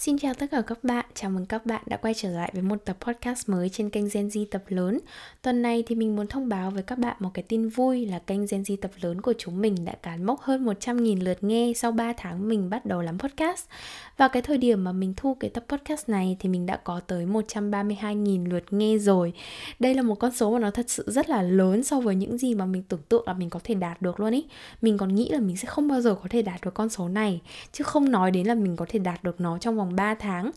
Xin chào tất cả các bạn, chào mừng các bạn đã quay trở lại với một tập podcast mới trên kênh Gen Z tập lớn. Tuần này thì mình muốn thông báo với các bạn một cái tin vui là kênh Gen Z tập lớn của chúng mình đã cán mốc hơn 100.000 lượt nghe sau 3 tháng mình bắt đầu làm podcast. Và cái thời điểm mà mình thu cái tập podcast này thì mình đã có tới 132.000 lượt nghe rồi. Đây là một con số mà nó thật sự rất là lớn so với những gì mà mình tưởng tượng là mình có thể đạt được luôn ý. Mình còn nghĩ là mình sẽ không bao giờ có thể đạt được con số này, chứ không nói đến là mình có thể đạt được nó trong vòng vòng 3 tháng.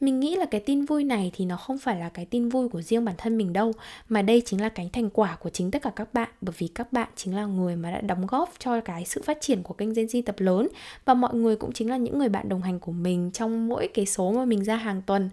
Mình nghĩ là cái tin vui này thì nó không phải là cái tin vui của riêng bản thân mình đâu, mà đây chính là cái thành quả của chính tất cả các bạn, bởi vì các bạn chính là người mà đã đóng góp cho cái sự phát triển của kênh Gen Z tập lớn, và mọi người cũng chính là những người bạn đồng hành của mình trong mỗi cái số mà mình ra hàng tuần.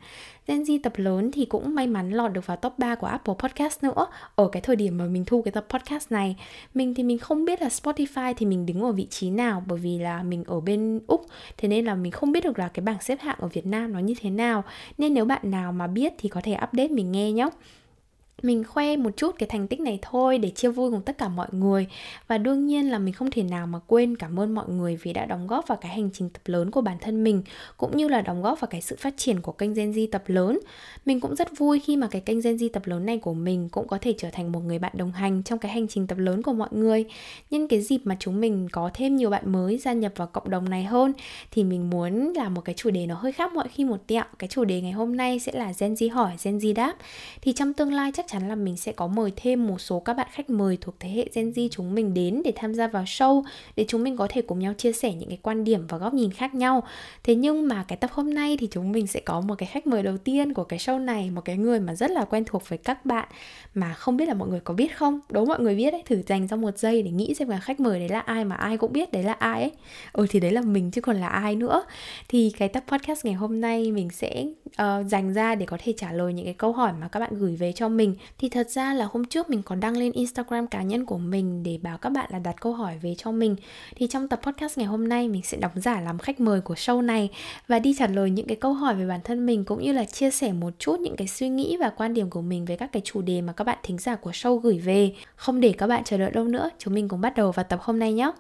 Gen Z tập lớn thì cũng may mắn lọt được vào top 3 của Apple Podcast nữa, Ở cái thời điểm mà mình thu cái tập podcast này. Mình thì mình không biết là Spotify thì mình đứng ở vị trí nào, Bởi vì là mình ở bên Úc, Thế nên là mình không biết được là cái bảng xếp hạng ở Việt Nam nó như thế nào. Nên nếu bạn nào mà biết thì có thể update mình nghe nhé mình khoe một chút cái thành tích này thôi để chia vui cùng tất cả mọi người. Và đương nhiên là mình không thể nào mà quên cảm ơn mọi người vì đã đóng góp vào cái hành trình tập lớn của bản thân mình, cũng như là đóng góp vào cái sự phát triển của kênh Gen Z tập lớn. Mình cũng rất vui khi mà cái kênh Gen Z tập lớn này của mình cũng có thể trở thành một người bạn đồng hành trong cái hành trình tập lớn của mọi người. Nhân cái dịp mà chúng mình có thêm nhiều bạn mới gia nhập vào cộng đồng này hơn, thì mình muốn làm một cái chủ đề nó hơi khác mọi khi một tẹo. Cái chủ đề ngày hôm nay sẽ là Gen Z hỏi, Gen Z đáp. Thì trong tương lai chắc chắc chắn là mình sẽ có mời thêm một số các bạn khách mời thuộc thế hệ Gen Z chúng mình đến để tham gia vào show để chúng mình có thể cùng nhau chia sẻ những cái quan điểm và góc nhìn khác nhau. Thế nhưng mà cái tập hôm nay thì chúng mình sẽ có một cái khách mời đầu tiên của cái show này, một cái người mà rất là quen thuộc với các bạn mà không biết là mọi người có biết không? Đố mọi người biết đấy, thử dành ra một giây để nghĩ xem là khách mời đấy là ai mà ai cũng biết đấy là ai ấy. Ừ thì đấy là mình chứ còn là ai nữa. Thì cái tập podcast ngày hôm nay mình sẽ uh, dành ra để có thể trả lời những cái câu hỏi mà các bạn gửi về cho mình thì thật ra là hôm trước mình có đăng lên Instagram cá nhân của mình để bảo các bạn là đặt câu hỏi về cho mình. Thì trong tập podcast ngày hôm nay, mình sẽ đóng giả làm khách mời của show này và đi trả lời những cái câu hỏi về bản thân mình cũng như là chia sẻ một chút những cái suy nghĩ và quan điểm của mình về các cái chủ đề mà các bạn thính giả của show gửi về. Không để các bạn chờ đợi lâu nữa, chúng mình cùng bắt đầu vào tập hôm nay nhé.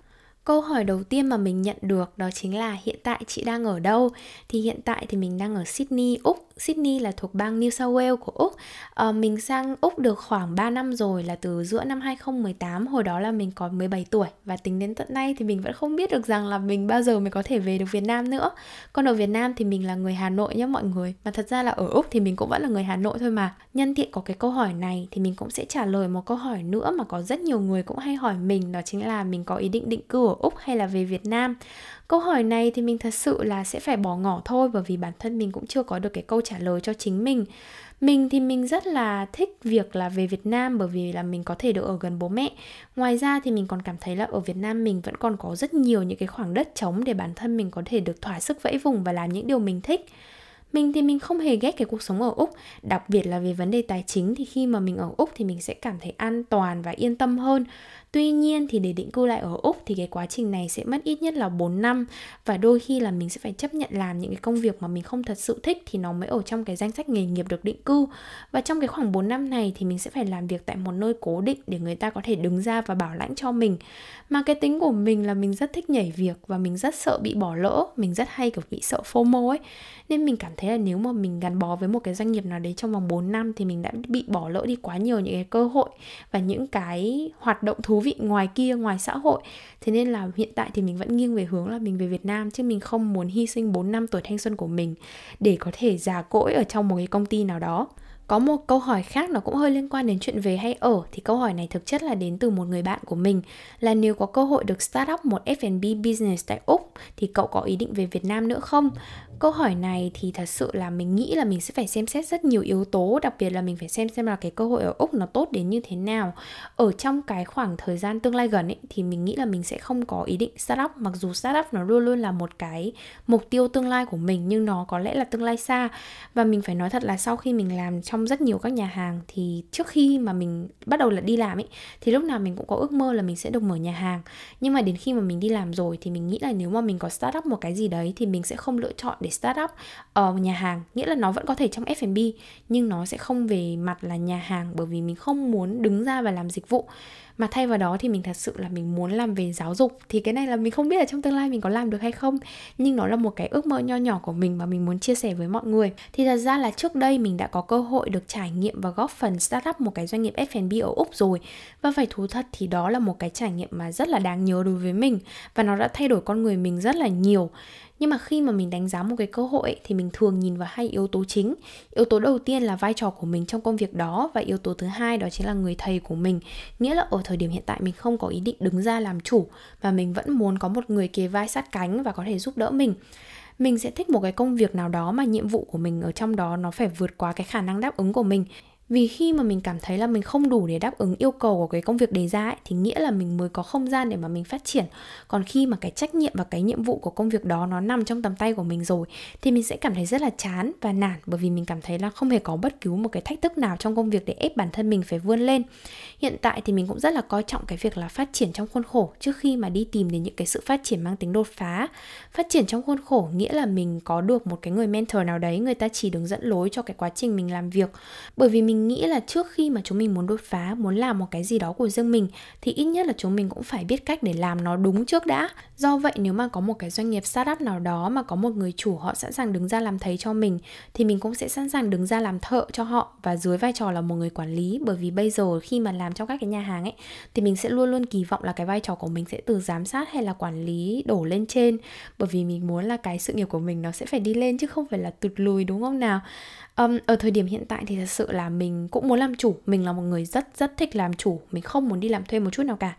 Câu hỏi đầu tiên mà mình nhận được đó chính là hiện tại chị đang ở đâu? Thì hiện tại thì mình đang ở Sydney, Úc. Sydney là thuộc bang New South Wales của Úc. À, mình sang Úc được khoảng 3 năm rồi là từ giữa năm 2018, hồi đó là mình có 17 tuổi và tính đến tận nay thì mình vẫn không biết được rằng là mình bao giờ mới có thể về được Việt Nam nữa. Còn ở Việt Nam thì mình là người Hà Nội nhé mọi người. Mà thật ra là ở Úc thì mình cũng vẫn là người Hà Nội thôi mà. Nhân tiện có cái câu hỏi này thì mình cũng sẽ trả lời một câu hỏi nữa mà có rất nhiều người cũng hay hỏi mình đó chính là mình có ý định định cư ở Úc hay là về Việt Nam? Câu hỏi này thì mình thật sự là sẽ phải bỏ ngỏ thôi bởi vì bản thân mình cũng chưa có được cái câu trả lời cho chính mình. Mình thì mình rất là thích việc là về Việt Nam bởi vì là mình có thể được ở gần bố mẹ. Ngoài ra thì mình còn cảm thấy là ở Việt Nam mình vẫn còn có rất nhiều những cái khoảng đất trống để bản thân mình có thể được thỏa sức vẫy vùng và làm những điều mình thích. Mình thì mình không hề ghét cái cuộc sống ở Úc, đặc biệt là về vấn đề tài chính thì khi mà mình ở Úc thì mình sẽ cảm thấy an toàn và yên tâm hơn. Tuy nhiên thì để định cư lại ở Úc thì cái quá trình này sẽ mất ít nhất là 4 năm và đôi khi là mình sẽ phải chấp nhận làm những cái công việc mà mình không thật sự thích thì nó mới ở trong cái danh sách nghề nghiệp được định cư. Và trong cái khoảng 4 năm này thì mình sẽ phải làm việc tại một nơi cố định để người ta có thể đứng ra và bảo lãnh cho mình. Mà cái tính của mình là mình rất thích nhảy việc và mình rất sợ bị bỏ lỡ, mình rất hay kiểu bị sợ FOMO ấy. Nên mình cảm thấy là nếu mà mình gắn bó với một cái doanh nghiệp nào đấy trong vòng 4 năm thì mình đã bị bỏ lỡ đi quá nhiều những cái cơ hội và những cái hoạt động thú vị ngoài kia, ngoài xã hội. Thế nên là hiện tại thì mình vẫn nghiêng về hướng là mình về Việt Nam, chứ mình không muốn hy sinh 4 năm tuổi thanh xuân của mình để có thể già cỗi ở trong một cái công ty nào đó có một câu hỏi khác nó cũng hơi liên quan đến chuyện về hay ở thì câu hỏi này thực chất là đến từ một người bạn của mình là nếu có cơ hội được start up một F&B business tại Úc thì cậu có ý định về Việt Nam nữa không? Câu hỏi này thì thật sự là mình nghĩ là mình sẽ phải xem xét rất nhiều yếu tố, đặc biệt là mình phải xem xem là cái cơ hội ở Úc nó tốt đến như thế nào. Ở trong cái khoảng thời gian tương lai gần ấy thì mình nghĩ là mình sẽ không có ý định start up mặc dù start up nó luôn luôn là một cái mục tiêu tương lai của mình nhưng nó có lẽ là tương lai xa. Và mình phải nói thật là sau khi mình làm trong rất nhiều các nhà hàng thì trước khi mà mình bắt đầu là đi làm ấy, thì lúc nào mình cũng có ước mơ là mình sẽ được mở nhà hàng. Nhưng mà đến khi mà mình đi làm rồi thì mình nghĩ là nếu mà mình có start up một cái gì đấy thì mình sẽ không lựa chọn để start up ở nhà hàng. Nghĩa là nó vẫn có thể trong F&B nhưng nó sẽ không về mặt là nhà hàng bởi vì mình không muốn đứng ra và làm dịch vụ. Mà thay vào đó thì mình thật sự là mình muốn làm về giáo dục. Thì cái này là mình không biết là trong tương lai mình có làm được hay không, nhưng nó là một cái ước mơ nho nhỏ của mình mà mình muốn chia sẻ với mọi người. Thì thật ra là trước đây mình đã có cơ hội được trải nghiệm và góp phần start up một cái doanh nghiệp F&B ở Úc rồi. Và phải thú thật thì đó là một cái trải nghiệm mà rất là đáng nhớ đối với mình và nó đã thay đổi con người mình rất là nhiều. Nhưng mà khi mà mình đánh giá một cái cơ hội ấy, thì mình thường nhìn vào hai yếu tố chính. Yếu tố đầu tiên là vai trò của mình trong công việc đó và yếu tố thứ hai đó chính là người thầy của mình. Nghĩa là ở thời điểm hiện tại mình không có ý định đứng ra làm chủ và mình vẫn muốn có một người kề vai sát cánh và có thể giúp đỡ mình mình sẽ thích một cái công việc nào đó mà nhiệm vụ của mình ở trong đó nó phải vượt qua cái khả năng đáp ứng của mình vì khi mà mình cảm thấy là mình không đủ để đáp ứng yêu cầu của cái công việc đề ra ấy, thì nghĩa là mình mới có không gian để mà mình phát triển. Còn khi mà cái trách nhiệm và cái nhiệm vụ của công việc đó nó nằm trong tầm tay của mình rồi thì mình sẽ cảm thấy rất là chán và nản bởi vì mình cảm thấy là không hề có bất cứ một cái thách thức nào trong công việc để ép bản thân mình phải vươn lên. Hiện tại thì mình cũng rất là coi trọng cái việc là phát triển trong khuôn khổ trước khi mà đi tìm đến những cái sự phát triển mang tính đột phá. Phát triển trong khuôn khổ nghĩa là mình có được một cái người mentor nào đấy người ta chỉ đường dẫn lối cho cái quá trình mình làm việc. Bởi vì mình mình nghĩ là trước khi mà chúng mình muốn đột phá muốn làm một cái gì đó của riêng mình thì ít nhất là chúng mình cũng phải biết cách để làm nó đúng trước đã. Do vậy nếu mà có một cái doanh nghiệp startup nào đó mà có một người chủ họ sẵn sàng đứng ra làm thầy cho mình thì mình cũng sẽ sẵn sàng đứng ra làm thợ cho họ và dưới vai trò là một người quản lý. Bởi vì bây giờ khi mà làm trong các cái nhà hàng ấy thì mình sẽ luôn luôn kỳ vọng là cái vai trò của mình sẽ từ giám sát hay là quản lý đổ lên trên. Bởi vì mình muốn là cái sự nghiệp của mình nó sẽ phải đi lên chứ không phải là tụt lùi đúng không nào? Um, ở thời điểm hiện tại thì thật sự là mình cũng muốn làm chủ, mình là một người rất rất thích làm chủ, mình không muốn đi làm thuê một chút nào cả.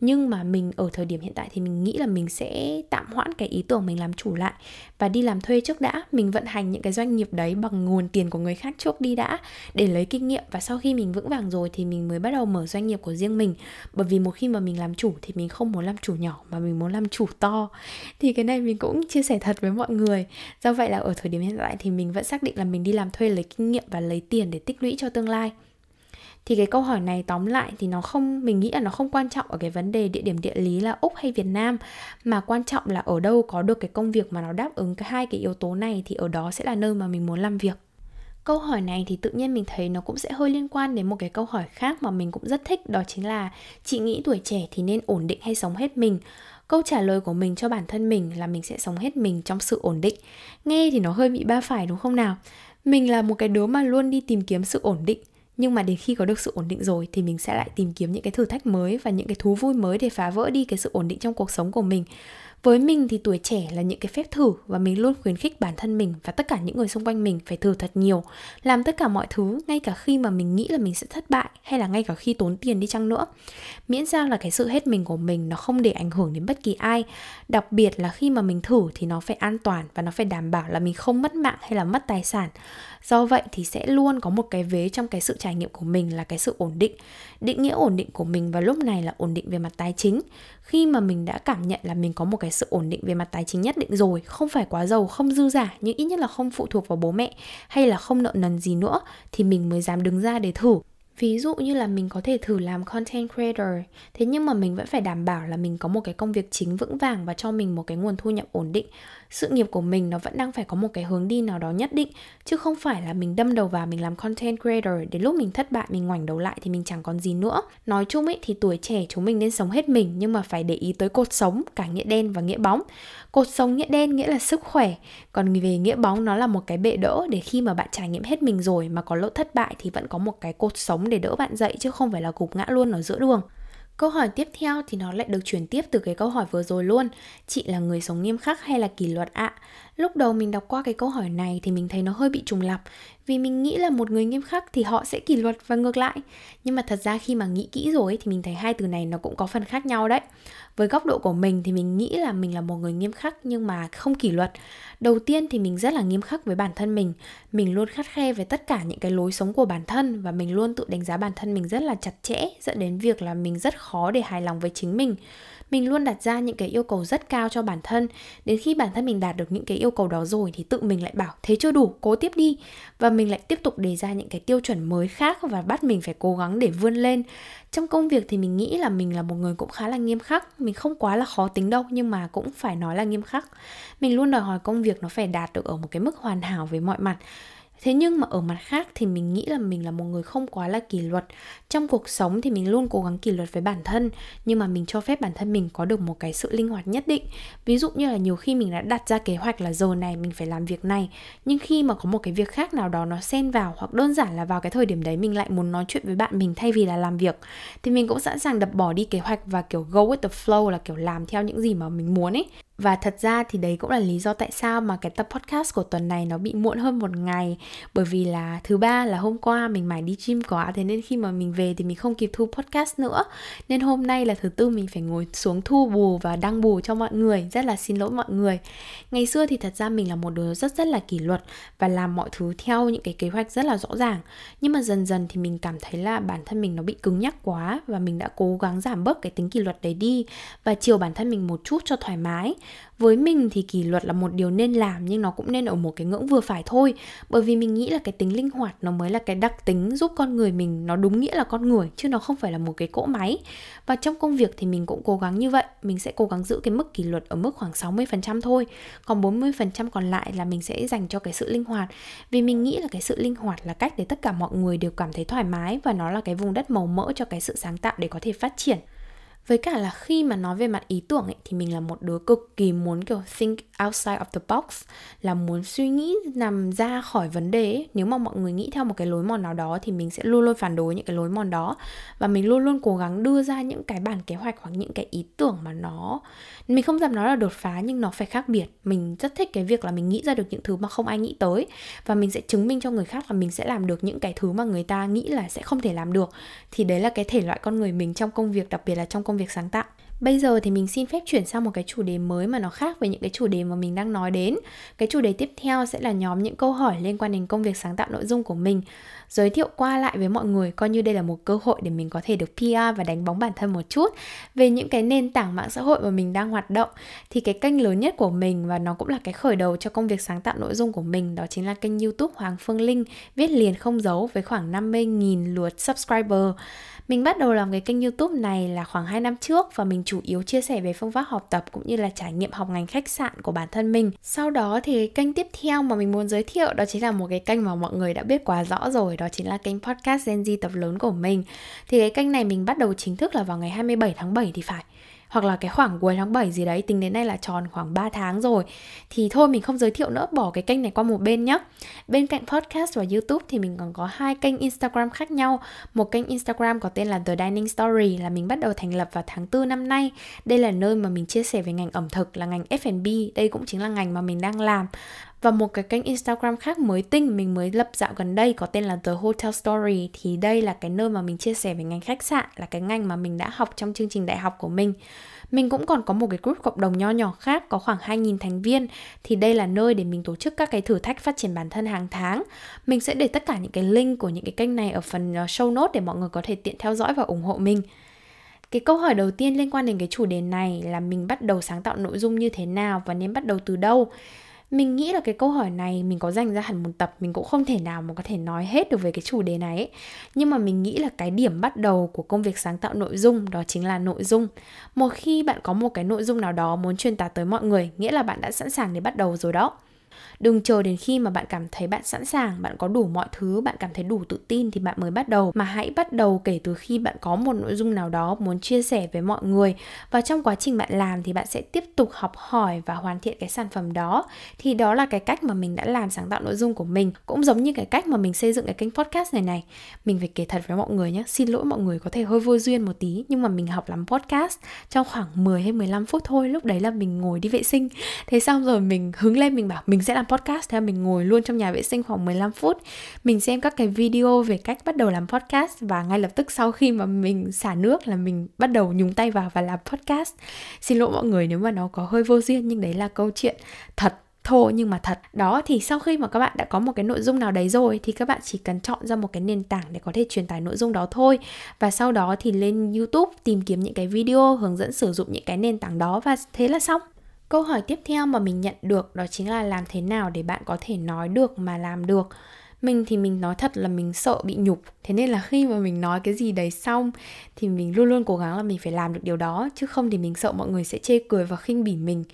Nhưng mà mình ở thời điểm hiện tại thì mình nghĩ là mình sẽ tạm hoãn cái ý tưởng mình làm chủ lại và đi làm thuê trước đã, mình vận hành những cái doanh nghiệp đấy bằng nguồn tiền của người khác trước đi đã để lấy kinh nghiệm và sau khi mình vững vàng rồi thì mình mới bắt đầu mở doanh nghiệp của riêng mình. Bởi vì một khi mà mình làm chủ thì mình không muốn làm chủ nhỏ mà mình muốn làm chủ to. Thì cái này mình cũng chia sẻ thật với mọi người. Do vậy là ở thời điểm hiện tại thì mình vẫn xác định là mình đi làm thuê lấy kinh nghiệm và lấy tiền để tích lũy cho tương lai. Thì cái câu hỏi này tóm lại thì nó không, mình nghĩ là nó không quan trọng ở cái vấn đề địa điểm địa lý là úc hay việt nam, mà quan trọng là ở đâu có được cái công việc mà nó đáp ứng cái hai cái yếu tố này thì ở đó sẽ là nơi mà mình muốn làm việc. Câu hỏi này thì tự nhiên mình thấy nó cũng sẽ hơi liên quan đến một cái câu hỏi khác mà mình cũng rất thích, đó chính là chị nghĩ tuổi trẻ thì nên ổn định hay sống hết mình? Câu trả lời của mình cho bản thân mình là mình sẽ sống hết mình trong sự ổn định. Nghe thì nó hơi bị ba phải đúng không nào? Mình là một cái đứa mà luôn đi tìm kiếm sự ổn định. Nhưng mà đến khi có được sự ổn định rồi thì mình sẽ lại tìm kiếm những cái thử thách mới và những cái thú vui mới để phá vỡ đi cái sự ổn định trong cuộc sống của mình với mình thì tuổi trẻ là những cái phép thử và mình luôn khuyến khích bản thân mình và tất cả những người xung quanh mình phải thử thật nhiều, làm tất cả mọi thứ ngay cả khi mà mình nghĩ là mình sẽ thất bại hay là ngay cả khi tốn tiền đi chăng nữa. Miễn sao là cái sự hết mình của mình nó không để ảnh hưởng đến bất kỳ ai, đặc biệt là khi mà mình thử thì nó phải an toàn và nó phải đảm bảo là mình không mất mạng hay là mất tài sản do vậy thì sẽ luôn có một cái vế trong cái sự trải nghiệm của mình là cái sự ổn định. Định nghĩa ổn định của mình vào lúc này là ổn định về mặt tài chính. Khi mà mình đã cảm nhận là mình có một cái sự ổn định về mặt tài chính nhất định rồi, không phải quá giàu, không dư giả, nhưng ít nhất là không phụ thuộc vào bố mẹ hay là không nợ nần gì nữa, thì mình mới dám đứng ra để thử ví dụ như là mình có thể thử làm content creator, thế nhưng mà mình vẫn phải đảm bảo là mình có một cái công việc chính vững vàng và cho mình một cái nguồn thu nhập ổn định. Sự nghiệp của mình nó vẫn đang phải có một cái hướng đi nào đó nhất định, chứ không phải là mình đâm đầu vào mình làm content creator, đến lúc mình thất bại, mình ngoảnh đầu lại thì mình chẳng còn gì nữa. Nói chung ấy, thì tuổi trẻ chúng mình nên sống hết mình, nhưng mà phải để ý tới cột sống, cả nghĩa đen và nghĩa bóng. Cột sống nghĩa đen nghĩa là sức khỏe, còn về nghĩa bóng nó là một cái bệ đỡ để khi mà bạn trải nghiệm hết mình rồi mà có lỗ thất bại thì vẫn có một cái cột sống để đỡ bạn dậy chứ không phải là gục ngã luôn ở giữa đường Câu hỏi tiếp theo thì nó lại được chuyển tiếp từ cái câu hỏi vừa rồi luôn Chị là người sống nghiêm khắc hay là kỷ luật ạ? À? Lúc đầu mình đọc qua cái câu hỏi này thì mình thấy nó hơi bị trùng lặp vì mình nghĩ là một người nghiêm khắc thì họ sẽ kỷ luật và ngược lại. Nhưng mà thật ra khi mà nghĩ kỹ rồi thì mình thấy hai từ này nó cũng có phần khác nhau đấy. Với góc độ của mình thì mình nghĩ là mình là một người nghiêm khắc nhưng mà không kỷ luật. Đầu tiên thì mình rất là nghiêm khắc với bản thân mình. Mình luôn khắt khe về tất cả những cái lối sống của bản thân và mình luôn tự đánh giá bản thân mình rất là chặt chẽ dẫn đến việc là mình rất khó để hài lòng với chính mình mình luôn đặt ra những cái yêu cầu rất cao cho bản thân. Đến khi bản thân mình đạt được những cái yêu cầu đó rồi thì tự mình lại bảo, thế chưa đủ, cố tiếp đi. Và mình lại tiếp tục đề ra những cái tiêu chuẩn mới khác và bắt mình phải cố gắng để vươn lên. Trong công việc thì mình nghĩ là mình là một người cũng khá là nghiêm khắc. Mình không quá là khó tính đâu, nhưng mà cũng phải nói là nghiêm khắc. Mình luôn đòi hỏi công việc nó phải đạt được ở một cái mức hoàn hảo với mọi mặt thế nhưng mà ở mặt khác thì mình nghĩ là mình là một người không quá là kỷ luật. Trong cuộc sống thì mình luôn cố gắng kỷ luật với bản thân, nhưng mà mình cho phép bản thân mình có được một cái sự linh hoạt nhất định. Ví dụ như là nhiều khi mình đã đặt ra kế hoạch là giờ này mình phải làm việc này, nhưng khi mà có một cái việc khác nào đó nó xen vào hoặc đơn giản là vào cái thời điểm đấy mình lại muốn nói chuyện với bạn mình thay vì là làm việc, thì mình cũng sẵn sàng đập bỏ đi kế hoạch và kiểu go with the flow là kiểu làm theo những gì mà mình muốn ấy và thật ra thì đấy cũng là lý do tại sao mà cái tập podcast của tuần này nó bị muộn hơn một ngày. Bởi vì là thứ ba là hôm qua mình mải đi gym quá, thế nên khi mà mình về thì mình không kịp thu podcast nữa. Nên hôm nay là thứ tư mình phải ngồi xuống thu bù và đăng bù cho mọi người. Rất là xin lỗi mọi người. Ngày xưa thì thật ra mình là một đứa rất rất là kỷ luật và làm mọi thứ theo những cái kế hoạch rất là rõ ràng. Nhưng mà dần dần thì mình cảm thấy là bản thân mình nó bị cứng nhắc quá và mình đã cố gắng giảm bớt cái tính kỷ luật đấy đi và chiều bản thân mình một chút cho thoải mái với mình thì kỷ luật là một điều nên làm, nhưng nó cũng nên ở một cái ngưỡng vừa phải thôi. Bởi vì mình nghĩ là cái tính linh hoạt nó mới là cái đặc tính giúp con người mình, nó đúng nghĩa là con người, chứ nó không phải là một cái cỗ máy. Và trong công việc thì mình cũng cố gắng như vậy. Mình sẽ cố gắng giữ cái mức kỷ luật ở mức khoảng 60% thôi. Còn 40% còn lại là mình sẽ dành cho cái sự linh hoạt. Vì mình nghĩ là cái sự linh hoạt là cách để tất cả mọi người đều cảm thấy thoải mái và nó là cái vùng đất màu mỡ cho cái sự sáng tạo để có thể phát triển với cả là khi mà nói về mặt ý tưởng ấy, thì mình là một đứa cực kỳ muốn, kiểu, think outside of the box, là muốn suy nghĩ, nằm ra khỏi vấn đề ấy. nếu mà mọi người nghĩ theo một cái lối mòn nào đó thì mình sẽ luôn luôn phản đối những cái lối mòn đó. Và mình luôn luôn cố gắng đưa ra những cái bản kế hoạch hoặc những cái ý tưởng mà nó, mình không dám nói là đột phá nhưng nó phải khác biệt. Mình rất thích cái việc là mình nghĩ ra được những thứ mà không ai nghĩ tới. Và mình sẽ chứng minh cho người khác là mình sẽ làm được những cái thứ mà người ta nghĩ là sẽ không thể làm được. Thì đấy là cái thể loại con người mình trong công việc, đặc biệt là trong công việc sáng tạo. Bây giờ thì mình xin phép chuyển sang một cái chủ đề mới mà nó khác với những cái chủ đề mà mình đang nói đến. Cái chủ đề tiếp theo sẽ là nhóm những câu hỏi liên quan đến công việc sáng tạo nội dung của mình. Giới thiệu qua lại với mọi người, coi như đây là một cơ hội để mình có thể được PR và đánh bóng bản thân một chút về những cái nền tảng mạng xã hội mà mình đang hoạt động. Thì cái kênh lớn nhất của mình và nó cũng là cái khởi đầu cho công việc sáng tạo nội dung của mình, đó chính là kênh YouTube Hoàng Phương Linh, viết liền không giấu với khoảng 50.000 lượt subscriber. Mình bắt đầu làm cái kênh YouTube này là khoảng 2 năm trước và mình chủ yếu chia sẻ về phương pháp học tập cũng như là trải nghiệm học ngành khách sạn của bản thân mình. Sau đó thì kênh tiếp theo mà mình muốn giới thiệu đó chính là một cái kênh mà mọi người đã biết quá rõ rồi, đó chính là kênh podcast Gen Z tập lớn của mình. Thì cái kênh này mình bắt đầu chính thức là vào ngày 27 tháng 7 thì phải hoặc là cái khoảng cuối tháng 7 gì đấy, tính đến nay là tròn khoảng 3 tháng rồi. Thì thôi, mình không giới thiệu nữa, bỏ cái kênh này qua một bên nhé bên cạnh podcast và youtube thì mình còn có hai kênh instagram khác nhau. Một kênh instagram có tên là the dining story, là mình bắt đầu thành lập vào tháng 4 năm nay. Đây là nơi mà mình chia sẻ về ngành ẩm thực, là ngành F&B đây cũng chính là ngành mà mình đang làm và một cái kênh Instagram khác mới tinh mình mới lập dạo gần đây có tên là The Hotel Story thì đây là cái nơi mà mình chia sẻ về ngành khách sạn, là cái ngành mà mình đã học trong chương trình đại học của mình. Mình cũng còn có một cái group cộng đồng nho nhỏ khác, có khoảng 2.000 thành viên thì đây là nơi để mình tổ chức các cái thử thách phát triển bản thân hàng tháng. Mình sẽ để tất cả những cái link của những cái kênh này ở phần ờ, show note để mọi người có thể tiện theo dõi và ủng hộ mình. Cái câu hỏi đầu tiên liên quan đến cái chủ đề này là mình bắt đầu sáng tạo nội dung như thế nào và nên bắt đầu từ đâu? Mình nghĩ là cái câu hỏi này mình có dành ra hẳn một tập, mình cũng không thể nào mà có thể nói hết được về cái chủ đề này ấy. nhưng mà mình nghĩ là cái điểm bắt đầu của công việc sáng tạo nội dung đó chính là nội dung một khi bạn có một cái nội dung nào đó muốn truyền tải tới mọi người, nghĩa là bạn đã sẵn sàng để bắt đầu rồi đó đừng chờ đến khi mà bạn cảm thấy bạn sẵn sàng, bạn có đủ mọi thứ, bạn cảm thấy đủ tự tin thì bạn mới bắt đầu. Mà hãy bắt đầu kể từ khi bạn có một nội dung nào đó muốn chia sẻ với mọi người. Và trong quá trình bạn làm thì bạn sẽ tiếp tục học hỏi và hoàn thiện cái sản phẩm đó. Thì đó là cái cách mà mình đã làm sáng tạo nội dung của mình. Cũng giống như cái cách mà mình xây dựng cái kênh podcast này này. Mình phải kể thật với mọi người nhé xin lỗi mọi người có thể hơi vô duyên một tí, nhưng mà mình học làm podcast trong khoảng 10 hay 15 phút thôi. Lúc đấy là mình ngồi đi vệ sinh. Thế xong rồi mình hứng lên mình bảo mình sẽ làm podcast theo mình ngồi luôn trong nhà vệ sinh khoảng 15 phút. Mình xem các cái video về cách bắt đầu làm podcast và ngay lập tức sau khi mà mình xả nước là mình bắt đầu nhúng tay vào và làm podcast. Xin lỗi mọi người nếu mà nó có hơi vô duyên, nhưng đấy là câu chuyện thật thô nhưng mà thật. Đó, thì sau khi mà các bạn đã có một cái nội dung nào đấy rồi, thì các bạn chỉ cần chọn ra một cái nền tảng để có thể truyền tải nội dung đó thôi. Và sau đó thì lên youtube tìm kiếm những cái video hướng dẫn sử dụng những cái nền tảng đó và thế là xong câu hỏi tiếp theo mà mình nhận được đó chính là làm thế nào để bạn có thể nói được mà làm được? Mình thì mình nói thật là mình sợ bị nhục. Thế nên là khi mà mình nói cái gì đấy xong thì mình luôn luôn cố gắng là mình phải làm được điều đó, chứ không thì mình sợ mọi người sẽ chê cười và khinh bỉ mình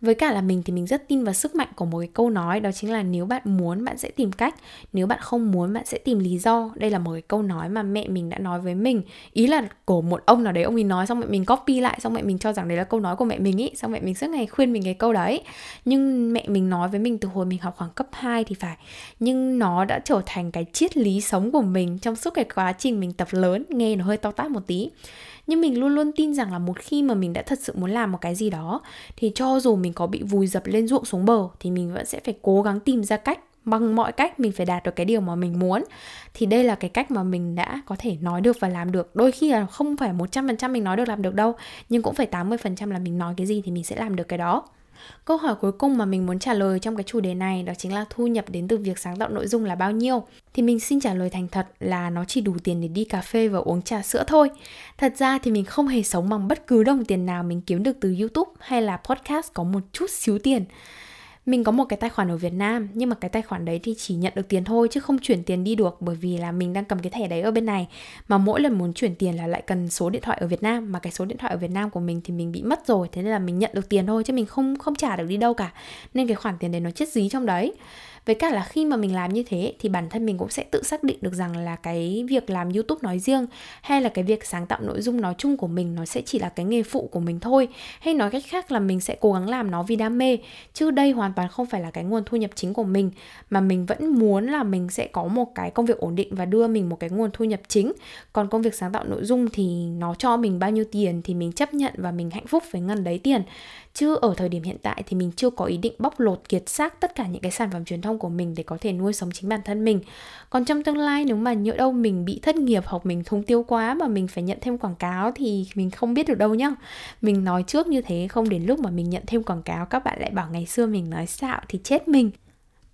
với cả là mình thì mình rất tin vào sức mạnh của một cái câu nói, đó chính là nếu bạn muốn, bạn sẽ tìm cách. Nếu bạn không muốn, bạn sẽ tìm lý do. Đây là một cái câu nói mà mẹ mình đã nói với mình. Ý là của một ông nào đấy, ông ấy nói xong mẹ mình copy lại, xong mẹ mình cho rằng đấy là câu nói của mẹ mình ý. Xong mẹ mình suốt ngày khuyên mình cái câu đấy. Nhưng mẹ mình nói với mình từ hồi mình học khoảng cấp 2 thì phải. Nhưng nó đã trở thành cái triết lý sống của mình trong suốt cái quá trình mình tập lớn, nghe nó hơi to tát một tí nhưng mình luôn luôn tin rằng là một khi mà mình đã thật sự muốn làm một cái gì đó, thì cho dù mình có bị vùi dập lên ruộng xuống bờ, thì mình vẫn sẽ phải cố gắng tìm ra cách, bằng mọi cách mình phải đạt được cái điều mà mình muốn. Thì đây là cái cách mà mình đã có thể nói được và làm được. Đôi khi là không phải 100% mình nói được làm được đâu, nhưng cũng phải 80% là mình nói cái gì thì mình sẽ làm được cái đó. Câu hỏi cuối cùng mà mình muốn trả lời trong cái chủ đề này đó chính là thu nhập đến từ việc sáng tạo nội dung là bao nhiêu? Thì mình xin trả lời thành thật là nó chỉ đủ tiền để đi cà phê và uống trà sữa thôi. Thật ra thì mình không hề sống bằng bất cứ đồng tiền nào mình kiếm được từ YouTube hay là podcast có một chút xíu tiền mình có một cái tài khoản ở Việt Nam, nhưng mà cái tài khoản đấy thì chỉ nhận được tiền thôi, chứ không chuyển tiền đi được, bởi vì là mình đang cầm cái thẻ đấy ở bên này. Mà mỗi lần muốn chuyển tiền là lại cần số điện thoại ở Việt Nam, mà cái số điện thoại ở Việt Nam của mình thì mình bị mất rồi, thế nên là mình nhận được tiền thôi, chứ mình không không trả được đi đâu cả. Nên cái khoản tiền đấy nó chết dí trong đấy với cả là khi mà mình làm như thế thì bản thân mình cũng sẽ tự xác định được rằng là cái việc làm youtube nói riêng hay là cái việc sáng tạo nội dung nói chung của mình nó sẽ chỉ là cái nghề phụ của mình thôi. Hay nói cách khác là mình sẽ cố gắng làm nó vì đam mê, chứ đây hoàn toàn không phải là cái nguồn thu nhập chính của mình, mà mình vẫn muốn là mình sẽ có một cái công việc ổn định và đưa mình một cái nguồn thu nhập chính. Còn công việc sáng tạo nội dung thì nó cho mình bao nhiêu tiền thì mình chấp nhận và mình hạnh phúc với ngân đấy tiền chứ ở thời điểm hiện tại thì mình chưa có ý định bóc lột, kiệt xác tất cả những cái sản phẩm truyền thông của mình để có thể nuôi sống chính bản thân mình. Còn trong tương lai nếu mà nhỡ đâu mình bị thất nghiệp hoặc mình không tiêu quá mà mình phải nhận thêm quảng cáo thì mình không biết được đâu nhá. Mình nói trước như thế, không đến lúc mà mình nhận thêm quảng cáo các bạn lại bảo ngày xưa mình nói xạo thì chết mình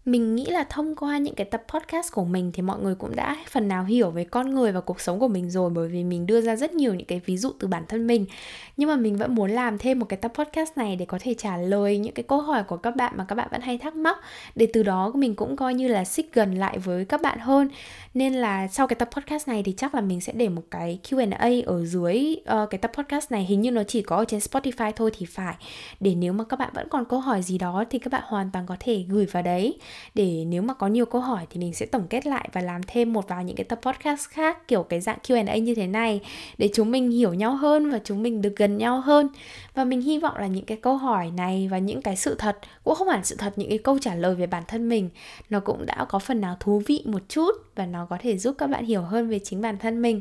mình nghĩ là thông qua những cái tập podcast của mình thì mọi người cũng đã phần nào hiểu về con người và cuộc sống của mình rồi bởi vì mình đưa ra rất nhiều những cái ví dụ từ bản thân mình. Nhưng mà mình vẫn muốn làm thêm một cái tập podcast này để có thể trả lời những cái câu hỏi của các bạn mà các bạn vẫn hay thắc mắc. Để từ đó mình cũng coi như là xích gần lại với các bạn hơn. Nên là sau cái tập podcast này thì chắc là mình sẽ để một cái Q&A ở dưới uh, cái tập podcast này. Hình như nó chỉ có ở trên Spotify thôi thì phải. Để nếu mà các bạn vẫn còn câu hỏi gì đó thì các bạn hoàn toàn có thể gửi vào đấy để nếu mà có nhiều câu hỏi thì mình sẽ tổng kết lại và làm thêm một vài những cái tập podcast khác, kiểu cái dạng Q&A như thế này, để chúng mình hiểu nhau hơn và chúng mình được gần nhau hơn. Và mình hy vọng là những cái câu hỏi này và những cái sự thật, cũng không hẳn sự thật, những cái câu trả lời về bản thân mình, nó cũng đã có phần nào thú vị một chút và nó có thể giúp các bạn hiểu hơn về chính bản thân mình.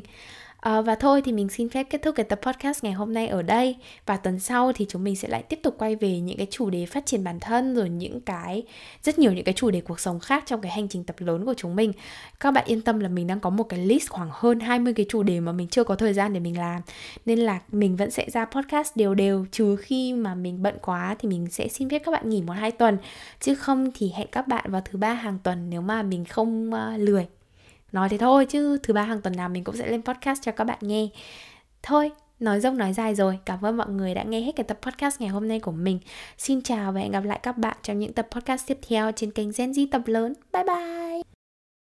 À, và thôi thì mình xin phép kết thúc cái tập podcast ngày hôm nay ở đây và tuần sau thì chúng mình sẽ lại tiếp tục quay về những cái chủ đề phát triển bản thân rồi những cái rất nhiều những cái chủ đề cuộc sống khác trong cái hành trình tập lớn của chúng mình. Các bạn yên tâm là mình đang có một cái list khoảng hơn 20 cái chủ đề mà mình chưa có thời gian để mình làm. Nên là mình vẫn sẽ ra podcast đều đều trừ khi mà mình bận quá thì mình sẽ xin phép các bạn nghỉ một hai tuần chứ không thì hẹn các bạn vào thứ ba hàng tuần nếu mà mình không uh, lười nói thế thôi chứ thứ ba hàng tuần nào mình cũng sẽ lên podcast cho các bạn nghe. Thôi, nói dông nói dài rồi. Cảm ơn mọi người đã nghe hết cái tập podcast ngày hôm nay của mình. Xin chào và hẹn gặp lại các bạn trong những tập podcast tiếp theo trên kênh Gen Z tập lớn. Bye bye!